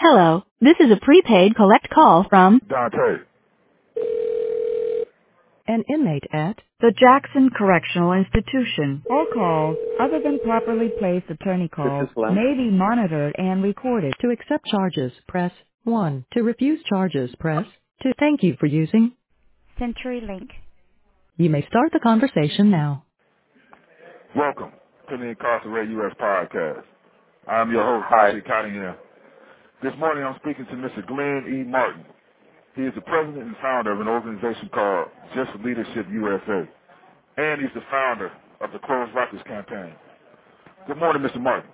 Hello, this is a prepaid collect call from Dante. an inmate at the Jackson Correctional Institution. All calls, other than properly placed attorney calls, is may be monitored and recorded. To accept charges, press 1. To refuse charges, press 2. Thank you for using. CenturyLink. You may start the conversation now. Welcome to the Incarcerate U.S. podcast. I'm your host, Hi. Dante Cottingham. This morning I'm speaking to Mr. Glenn E. Martin. He is the president and founder of an organization called Just Leadership USA. And he's the founder of the Close Rikers campaign. Good morning, Mr. Martin.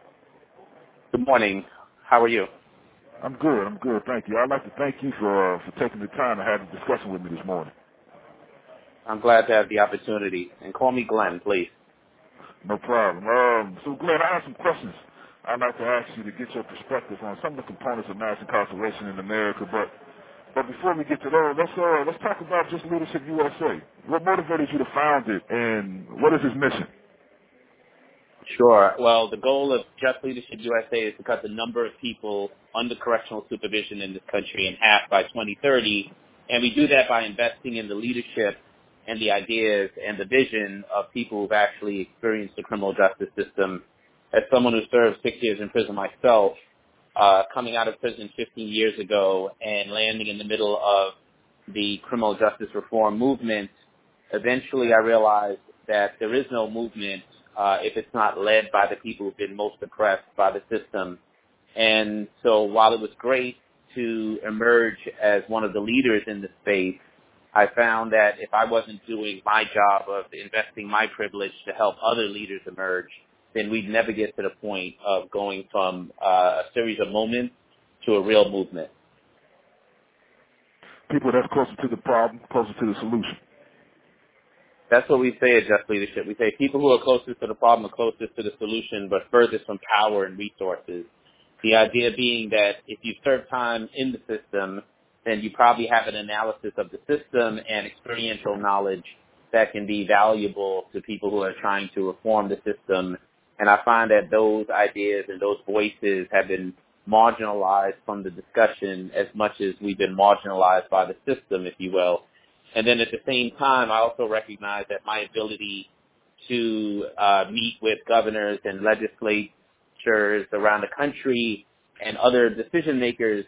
Good morning. How are you? I'm good. I'm good. Thank you. I'd like to thank you for uh, for taking the time to have a discussion with me this morning. I'm glad to have the opportunity. And call me Glenn, please. No problem. Um, so, Glenn, I have some questions I'd like to ask you to get your perspective on some of the components of mass incarceration in America. But but before we get to those, let's uh, let's talk about Just Leadership USA. What motivated you to found it, and what is its mission? Sure. Well, the goal of Just Leadership USA is to cut the number of people under correctional supervision in this country in half by 2030. And we do that by investing in the leadership and the ideas and the vision of people who've actually experienced the criminal justice system. As someone who served six years in prison myself, uh, coming out of prison 15 years ago and landing in the middle of the criminal justice reform movement, eventually I realized that there is no movement uh, if it's not led by the people who've been most oppressed by the system. And so while it was great to emerge as one of the leaders in the space, I found that if I wasn't doing my job of investing my privilege to help other leaders emerge, then we'd never get to the point of going from uh, a series of moments to a real movement. People that's closer to the problem, closer to the solution. That's what we say at Just Leadership. We say people who are closest to the problem are closest to the solution, but furthest from power and resources. The idea being that if you serve time in the system, then you probably have an analysis of the system and experiential knowledge that can be valuable to people who are trying to reform the system. And I find that those ideas and those voices have been marginalized from the discussion as much as we've been marginalized by the system, if you will. And then at the same time, I also recognize that my ability to uh, meet with governors and legislatures around the country and other decision makers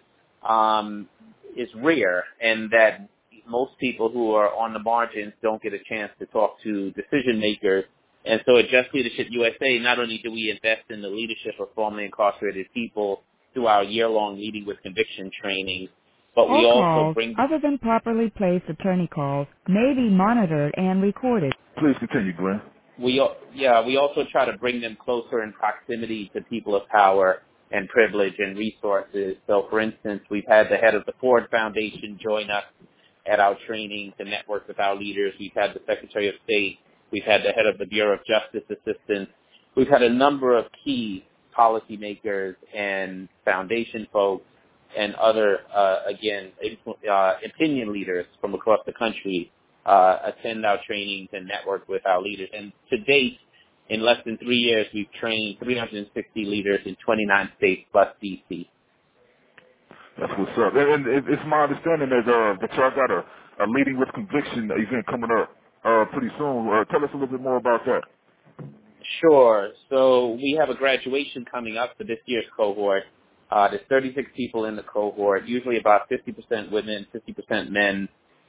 um, is rare, and that most people who are on the margins don't get a chance to talk to decision makers. And so at Just Leadership USA, not only do we invest in the leadership of formerly incarcerated people through our year-long Leading with Conviction training, but we also calls, bring other than properly placed attorney calls, may be monitored and recorded. Please continue, Glenn. we yeah we also try to bring them closer in proximity to people of power and privilege and resources. So, for instance, we've had the head of the Ford Foundation join us at our training to network with our leaders. We've had the Secretary of State. We've had the head of the Bureau of Justice Assistance. We've had a number of key policymakers and foundation folks and other, uh, again, uh, opinion leaders from across the country uh, attend our trainings and network with our leaders. And to date, in less than three years, we've trained 360 leaders in 29 states plus DC. That's what's up. And, it's my understanding that uh, that y'all got a, a Leading with Conviction event coming up uh, pretty soon. Uh, tell us a little bit more about that. Sure. So we have a graduation coming up for this year's cohort. Uh, there's 36 people in the cohort, usually about 50% women, 50% men.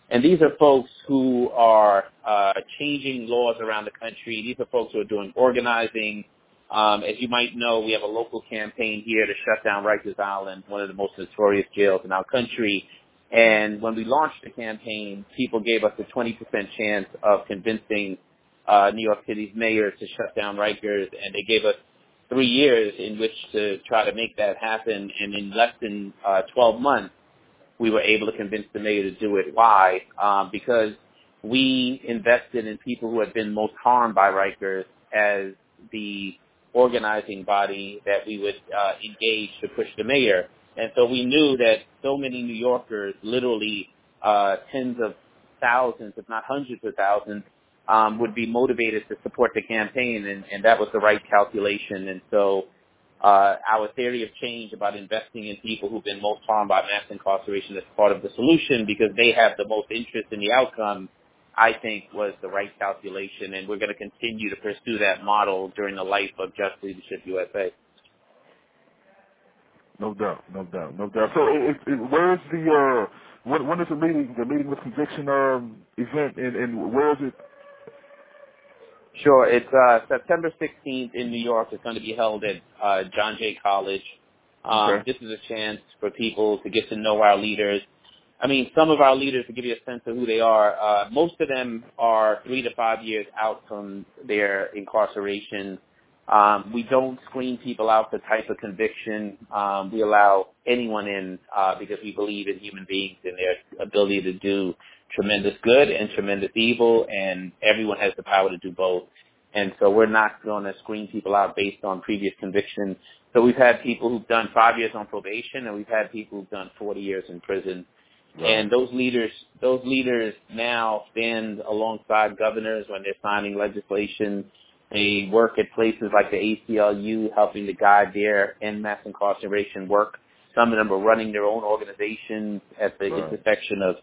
And these are folks who are uh, changing laws around the country. These are folks who are doing organizing. Um, as you might know, we have a local campaign here to shut down Rikers Island, one of the most notorious jails in our country. And when we launched the campaign, people gave us a 20% chance of convincing uh, New York City's mayor to shut down Rikers, and they gave us three years in which to try to make that happen. And in less than uh, 12 months, we were able to convince the mayor to do it. Why? Um, because we invested in people who had been most harmed by Rikers as the organizing body that we would uh, engage to push the mayor. And so we knew that so many New Yorkers, literally uh, tens of thousands, if not hundreds of thousands, um, would be motivated to support the campaign, and, and that was the right calculation. And so uh, our theory of change about investing in people who've been most harmed by mass incarceration as part of the solution because they have the most interest in the outcome, I think was the right calculation, and we're going to continue to pursue that model during the life of Just Leadership USA. No doubt, no doubt, no doubt. So, it, it, where's the uh, when, when is the meeting? The Leading with Conviction um, event, and, and where is it? Sure. It's uh, September 16th in New York. It's going to be held at uh, John Jay College. Um, Okay. This is a chance for people to get to know our leaders. I mean, some of our leaders, to give you a sense of who they are, uh, most of them are three to five years out from their incarceration. Um, we don't screen people out for type of conviction. Um, we allow anyone in uh, because we believe in human beings and their ability to do tremendous good and tremendous evil, and everyone has the power to do both. And so we're not going to screen people out based on previous convictions. So we've had people who've done five years on probation, and we've had people who've done 40 years in prison. Right. And those leaders, those leaders now stand alongside governors when they're signing legislation. They work at places like the ACLU, helping to guide their end mass incarceration work. Some of them are running their own organizations at the Right. intersection of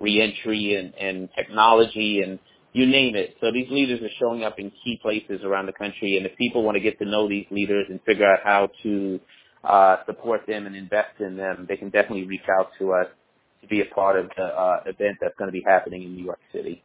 reentry and, and technology and you name it. So these leaders are showing up in key places around the country, and if people want to get to know these leaders and figure out how to uh, support them and invest in them, they can definitely reach out to us to be a part of the uh, event that's going to be happening in New York City.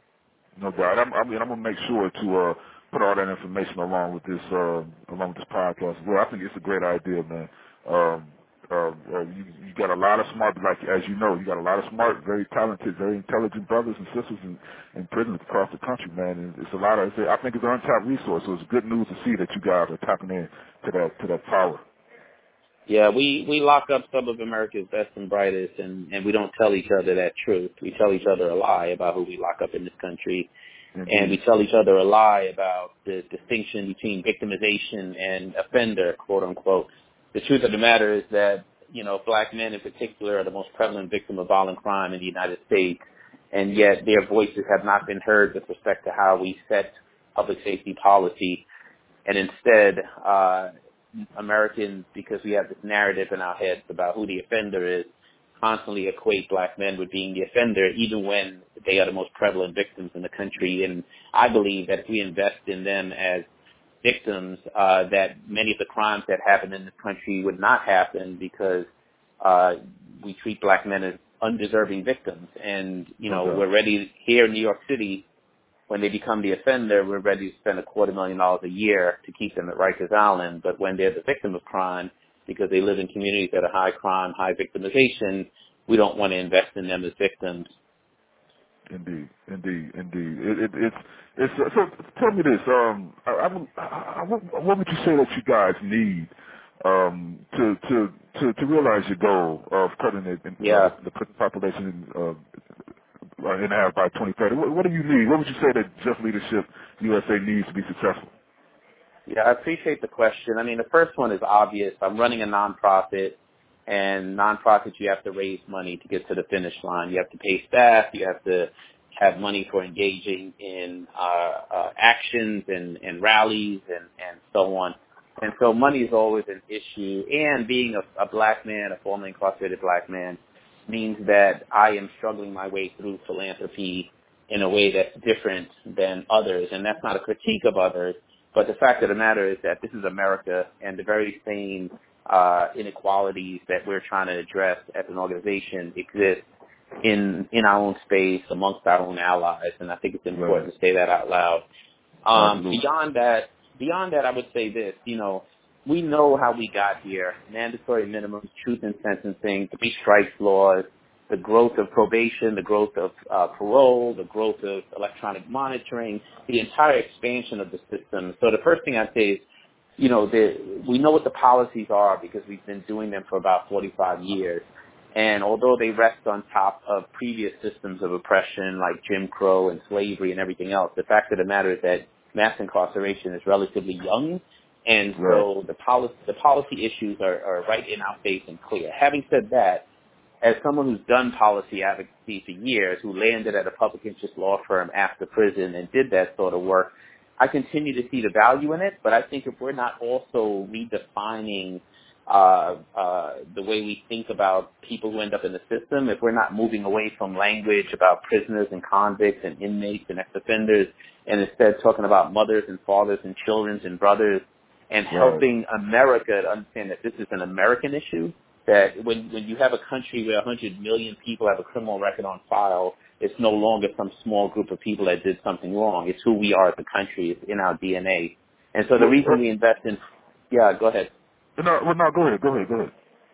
No doubt. I'm, I mean, I'm gonna make sure to uh, put all that information along with this uh, along with this podcast. Well, I think it's a great idea, man. Um, uh, uh, you, you got a lot of smart, like as you know, you got a lot of smart, very talented, very intelligent brothers and sisters in, in prisons across the country, man. And it's a lot of, I think it's an untapped resource. So it's good news to see that you guys are tapping in to that to that power. Yeah, we we lock up some of America's best and brightest, and and we don't tell each other that truth. We tell each other a lie about who we lock up in this country, and we tell each other a lie about the distinction between victimization and offender, quote unquote. The truth of the matter is that you know black men in particular are the most prevalent victim of violent crime in the United States, and yet their voices have not been heard with respect to how we set public safety policy, and instead. uh Americans, because we have this narrative in our heads about who the offender is, constantly equate black men with being the offender, even when they are the most prevalent victims in the country. And I believe that if we invest in them as victims, uh, that many of the crimes that happen in this country would not happen because uh, we treat black men as undeserving victims. And, you know, Okay. we're ready here in New York City when they become the offender, we're ready to spend a quarter million dollars a year to keep them at Rikers Island. But when they're the victim of crime, because they live in communities that are high crime, high victimization, we don't want to invest in them as victims. Indeed, indeed, indeed. It, it, it's it's uh, so. Tell me this. Um, I, I, I, I, what what would you say that you guys need um, to to to to realize your goal of cutting it in, Yeah. uh, the prison population uh, in half by 2030? What, what do you need? What would you say that Just Leadership USA needs to be successful? Yeah, I appreciate the question. I mean, the first one is obvious. I'm running a nonprofit, and nonprofits, you have to raise money to get to the finish line. You have to pay staff. You have to have money for engaging in uh, uh, actions and, and rallies and, and so on. And so money is always an issue. And being a, a black man, a formerly incarcerated black man, means that I am struggling my way through philanthropy in a way that's different than others. And that's not a critique of others, but the fact of the matter is that this is America and the very same uh, inequalities that we're trying to address as an organization exist in in our own space amongst our own allies, and I think it's important Right. to say that out loud. Um, beyond that, beyond that, I would say this: you know, we know how we got here: mandatory minimums, truth in sentencing, three strikes laws, the growth of probation, the growth of uh, parole, the growth of electronic monitoring, the entire expansion of the system. So the first thing I'd say is, you know, the, we know what the policies are because we've been doing them for about 45 years. And although they rest on top of previous systems of oppression like Jim Crow and slavery and everything else, the fact of the matter is that mass incarceration is relatively young. And so the policy, the policy issues are, are right in our face and clear. Having said that, as someone who's done policy advocacy for years, who landed at a public interest law firm after prison and did that sort of work, I continue to see the value in it, but I think if we're not also redefining uh, uh, the way we think about people who end up in the system, if we're not moving away from language about prisoners and convicts and inmates and ex-offenders, and instead talking about mothers and fathers and children and brothers, and Right. helping America to understand that this is an American issue, that when, when you have a country where 100 million people have a criminal record on file, it's no longer some small group of people that did something wrong. It's who we are as a country. It's in our DNA. And so the reason we invest in, yeah, go ahead. No, well, no, go ahead, go ahead, go ahead.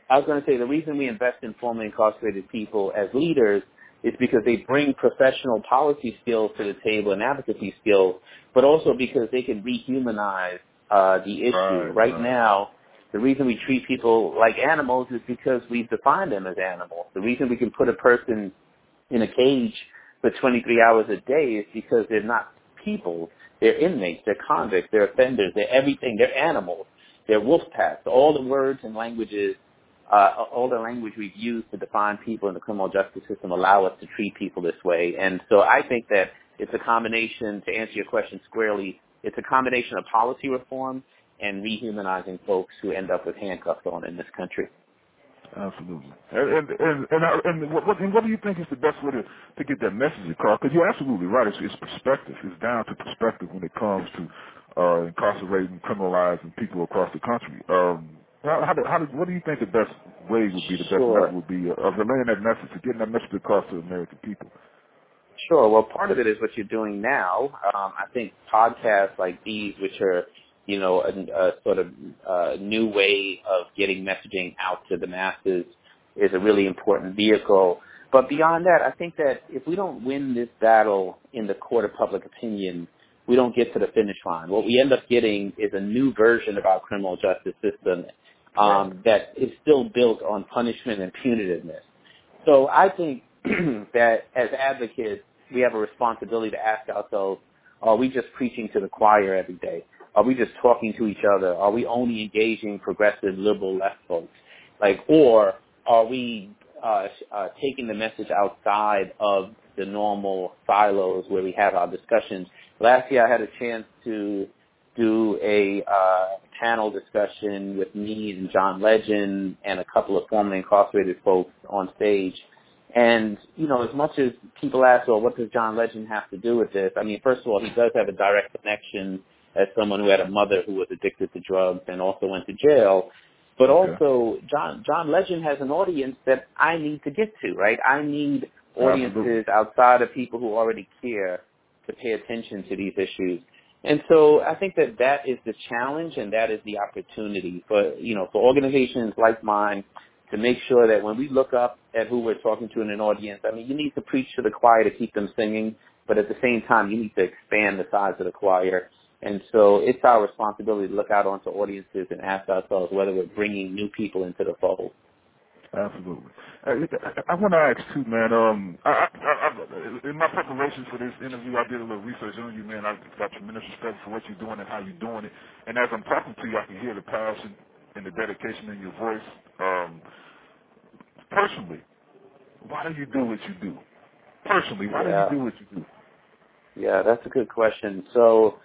I was going to say the reason we invest in formerly incarcerated people as leaders is because they bring professional policy skills to the table and advocacy skills, but also because they can rehumanize uh, the issue. Right, Right, right. now, the reason we treat people like animals is because we've defined them as animals. The reason we can put a person in a cage for 23 hours a day is because they're not people. They're inmates. They're convicts. They're offenders. They're everything. They're animals. They're wolf packs. All the words and languages, uh, all the language we've used to define people in the criminal justice system allow us to treat people this way. And so I think that it's a combination, to answer your question squarely, it's a combination of policy reform and rehumanizing folks who end up with handcuffs on in this country. Absolutely. And and and and, I, and, what, what, and what do you think is the best way to to get that message across? Because you're absolutely right. It's, it's perspective. It's down to perspective when it comes to uh, incarcerating, criminalizing people across the country. Um, how, how, do, how do, what do you think the best way would be? The best Sure. method would be of relaying that message, of getting that message across to the American people. Sure. Well, part of it is what you're doing now. Um, I think podcasts like these, which are, you know, a, a sort of uh, new way of getting messaging out to the masses, is a really important vehicle. But beyond that, I think that if we don't win this battle in the court of public opinion, we don't get to the finish line. What we end up getting is a new version of our criminal justice system um, that is still built on punishment and punitiveness. So I think that as advocates, we have a responsibility to ask ourselves, are we just preaching to the choir every day? Are we just talking to each other? Are we only engaging progressive, liberal, left folks? Like, or are we uh, uh, taking the message outside of the normal silos where we have our discussions? Last year, I had a chance to do a uh, panel discussion with me and John Legend and a couple of formerly incarcerated folks on stage. And, you know, as much as people ask, well, what does John Legend have to do with this? I mean, first of all, he does have a direct connection as someone who had a mother who was addicted to drugs and also went to jail. But also, John, John Legend has an audience that I need to get to, right? I need audiences Absolutely. outside of people who already care to pay attention to these issues. And so I think that that is the challenge and that is the opportunity for, you know, for organizations like mine to make sure that when we look up at who we're talking to in an audience, I mean, you need to preach to the choir to keep them singing, but at the same time, you need to expand the size of the choir. And so it's our responsibility to look out onto audiences and ask ourselves whether we're bringing new people into the fold. Absolutely. Uh, I, I want to ask too, man. Um, I, I, I, in my preparation for this interview, I did a little research on you, man. I got tremendous respect for what you're doing and how you're doing it. And as I'm talking to you, I can hear the passion and the dedication in your voice. Um, personally, why do you do what you do? Personally, why Yeah. do you do what you do? Yeah, that's a good question. So,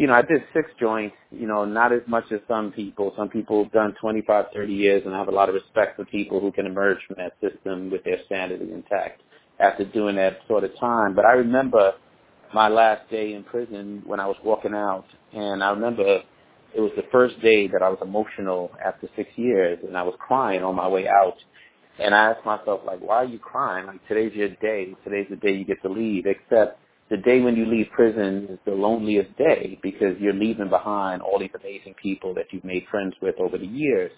you know, I did six joints, you know, not as much as some people. Some people have done 25, 30 years, and I have a lot of respect for people who can emerge from that system with their sanity intact after doing that sort of time. But I remember my last day in prison when I was walking out, and I remember it was the first day that I was emotional after six years, and I was crying on my way out. And I asked myself, like, why are you crying? Like, today's your day. Today's the day you get to leave. Except the day when you leave prison is the loneliest day because you're leaving behind all these amazing people that you've made friends with over the years.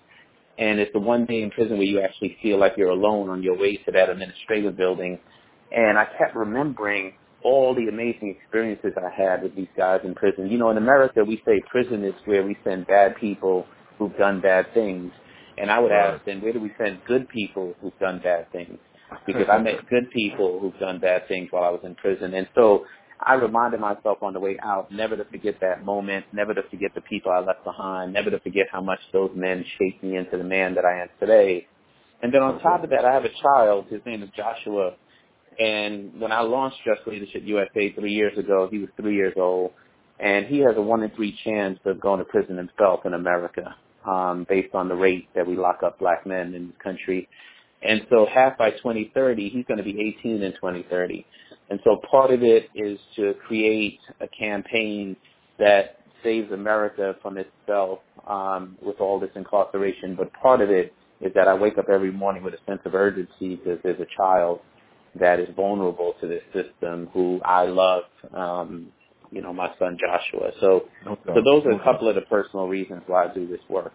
And it's the one day in prison where you actually feel like you're alone on your way to that administrative building. And I kept remembering all the amazing experiences I had with these guys in prison. You know, in America, we say prison is where we send bad people who've done bad things. And I would Right. ask then, where do we send good people who've done bad things? Because I met good people who've done bad things while I was in prison. And so I reminded myself on the way out never to forget that moment, never to forget the people I left behind, never to forget how much those men shaped me into the man that I am today. And then on top of that, I have a child. His name is Joshua. And when I launched Just Leadership USA three years ago, he was three years old. and he has a one in three chance of going to prison himself in America, um, based on the rate that we lock up black men in this country. And so half by 2030, he's going to be 18 in 2030. And so part of it is to create a campaign that saves America from itself um, with all this incarceration. But part of it is that I wake up every morning with a sense of urgency because there's a child that is vulnerable to this system who I love, um, you know, my son Joshua. So, Okay. so those are a couple of the personal reasons why I do this work.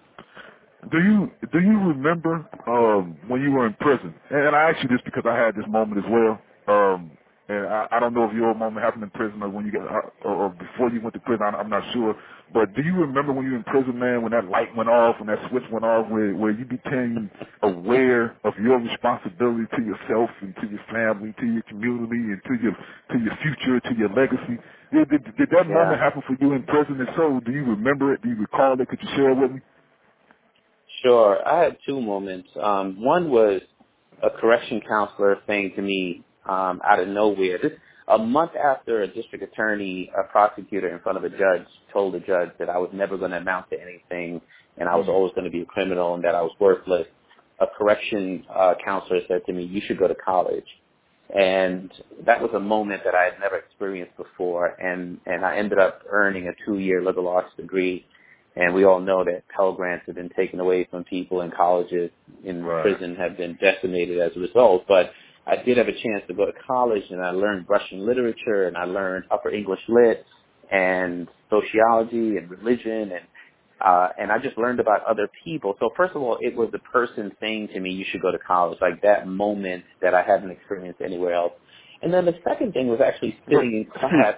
Do you do you remember um, when you were in prison? And I ask you this because I had this moment as well. Um, and I, I don't know if your moment happened in prison or when you got or, or before you went to prison. I'm, I'm not sure. But do you remember when you were in prison, man? When that light went off, when that switch went off, where where you became aware of your responsibility to yourself and to your family, to your community, and to your to your future, to your legacy. Did, did, did that Yeah. moment happen for you in prison? And so, do you remember it? Do you recall it? Could you share it with me? Sure. I had two moments. Um, one was a correction counselor saying to me um, out of nowhere, this a month after a district attorney, a prosecutor in front of a judge told the judge that I was never going to amount to anything and I was always going to be a criminal and that I was worthless. A correction uh, counselor said to me, "You should go to college." And that was a moment that I had never experienced before, and and I ended up earning a two-year liberal arts degree and we all know that Pell Grants have been taken away from people in colleges in Right. prison have been decimated as a result. But I did have a chance to go to college and I learned Russian literature and I learned upper English lit and sociology and religion and uh, and I just learned about other people. So first of all, it was the person saying to me, you should go to college, like that moment that I hadn't experienced anywhere else. And then the second thing was actually sitting in class.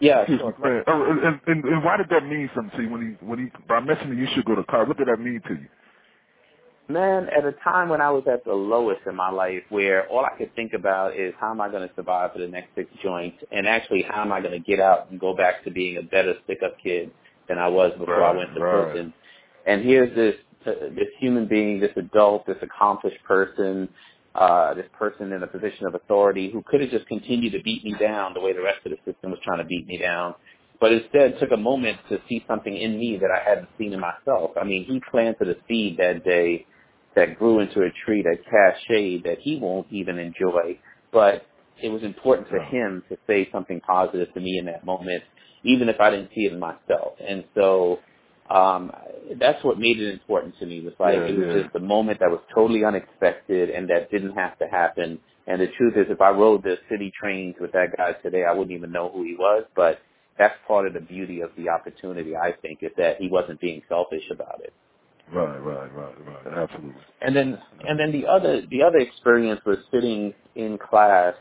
Yeah, Excuse sure. me. Oh, and, and, and why did that mean something to you when he when he by mentioning you should go to college? What did that mean to you? Man, at a time when I was at the lowest in my life where all I could think about is how am I going to survive for the next six joints and actually how am I going to get out and go back to being a better stick-up kid than I was before I went to right. prison. And here's this, uh, this human being, this adult, this accomplished person, uh, this person in a position of authority who could have just continued to beat me down the way the rest of the system was trying to beat me down but instead took a moment to see something in me that I hadn't seen in myself. I mean, he planted a seed that day that grew into a tree that cast shade that he won't even enjoy, but it was important for Yeah. him to say something positive to me in that moment, even if I didn't see it in myself. And so um that's what made it important to me. Was like Yeah, it was yeah. just a moment that was totally unexpected and that didn't have to happen. And the truth is if I rode the city trains with that guy today I wouldn't even know who he was, but that's part of the beauty of the opportunity, I think, is that he wasn't being selfish about it. Right, right, right, right. Absolutely. And then, and then the other, the other experience was sitting in class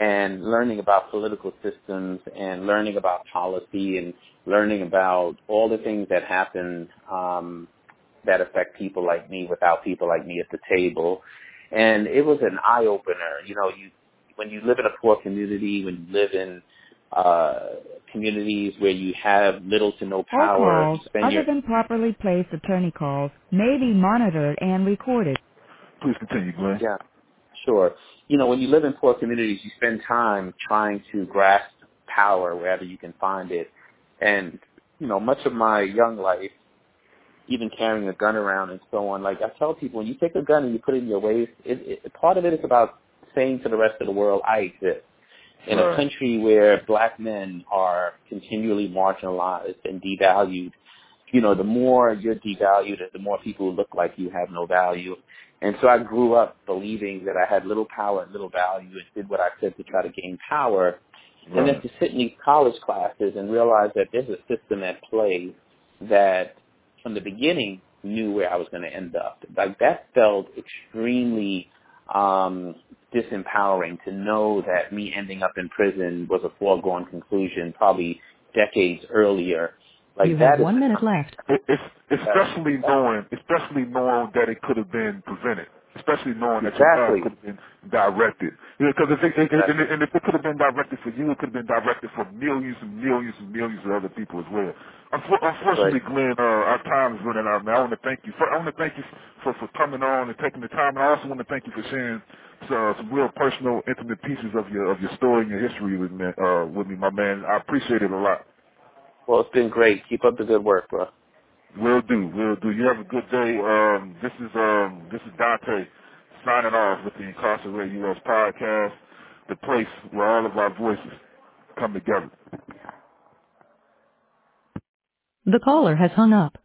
and learning about political systems and learning about policy and learning about all the things that happen um, that affect people like me without people like me at the table. And it was an eye opener. You know, you when you live in a poor community, when you live in uh, communities where you have little to no All power, calls, spend other your than properly placed attorney calls, may be monitored and recorded. Please continue, Glenn. Yeah, sure. You know, when you live in poor communities, you spend time trying to grasp power wherever you can find it. And, you know, much of my young life, even carrying a gun around and so on, like I tell people, when you take a gun and you put it in your waist, it, it, part of it is about saying to the rest of the world, I exist. In Right. a country where black men are continually marginalized and devalued, you know, the more you're devalued, the more people look like you have no value. And so I grew up believing that I had little power and little value and did what I could to try to gain power. And then to sit in these college classes and realize that there's a system at play that from the beginning knew where I was going to end up. Like that felt extremely um, disempowering to know that me ending up in prison was a foregone conclusion probably decades earlier. Like you that have is one minute left. It, it's especially knowing, especially knowing that it could have been prevented. Especially knowing that your Exactly. could have been directed. Because if it, it, it, and, and if it could have been directed for you, it could have been directed for millions and millions and millions of other people as well. Unfor- Unfortunately, Glenn, uh, our time is running out. Man, I want to thank you. For, I want to thank you for, for coming on and taking the time. And I also want to thank you for sharing uh, some real personal, intimate pieces of your of your story and your history with me, uh, with me, my man. I appreciate it a lot. Well, it's been great. Keep up the good work, bro. Will do, will do. You have a good day. Um, this is um, this is Dante signing off with the Incarcerated U.S. podcast, the place where all of our voices come together. The caller has hung up.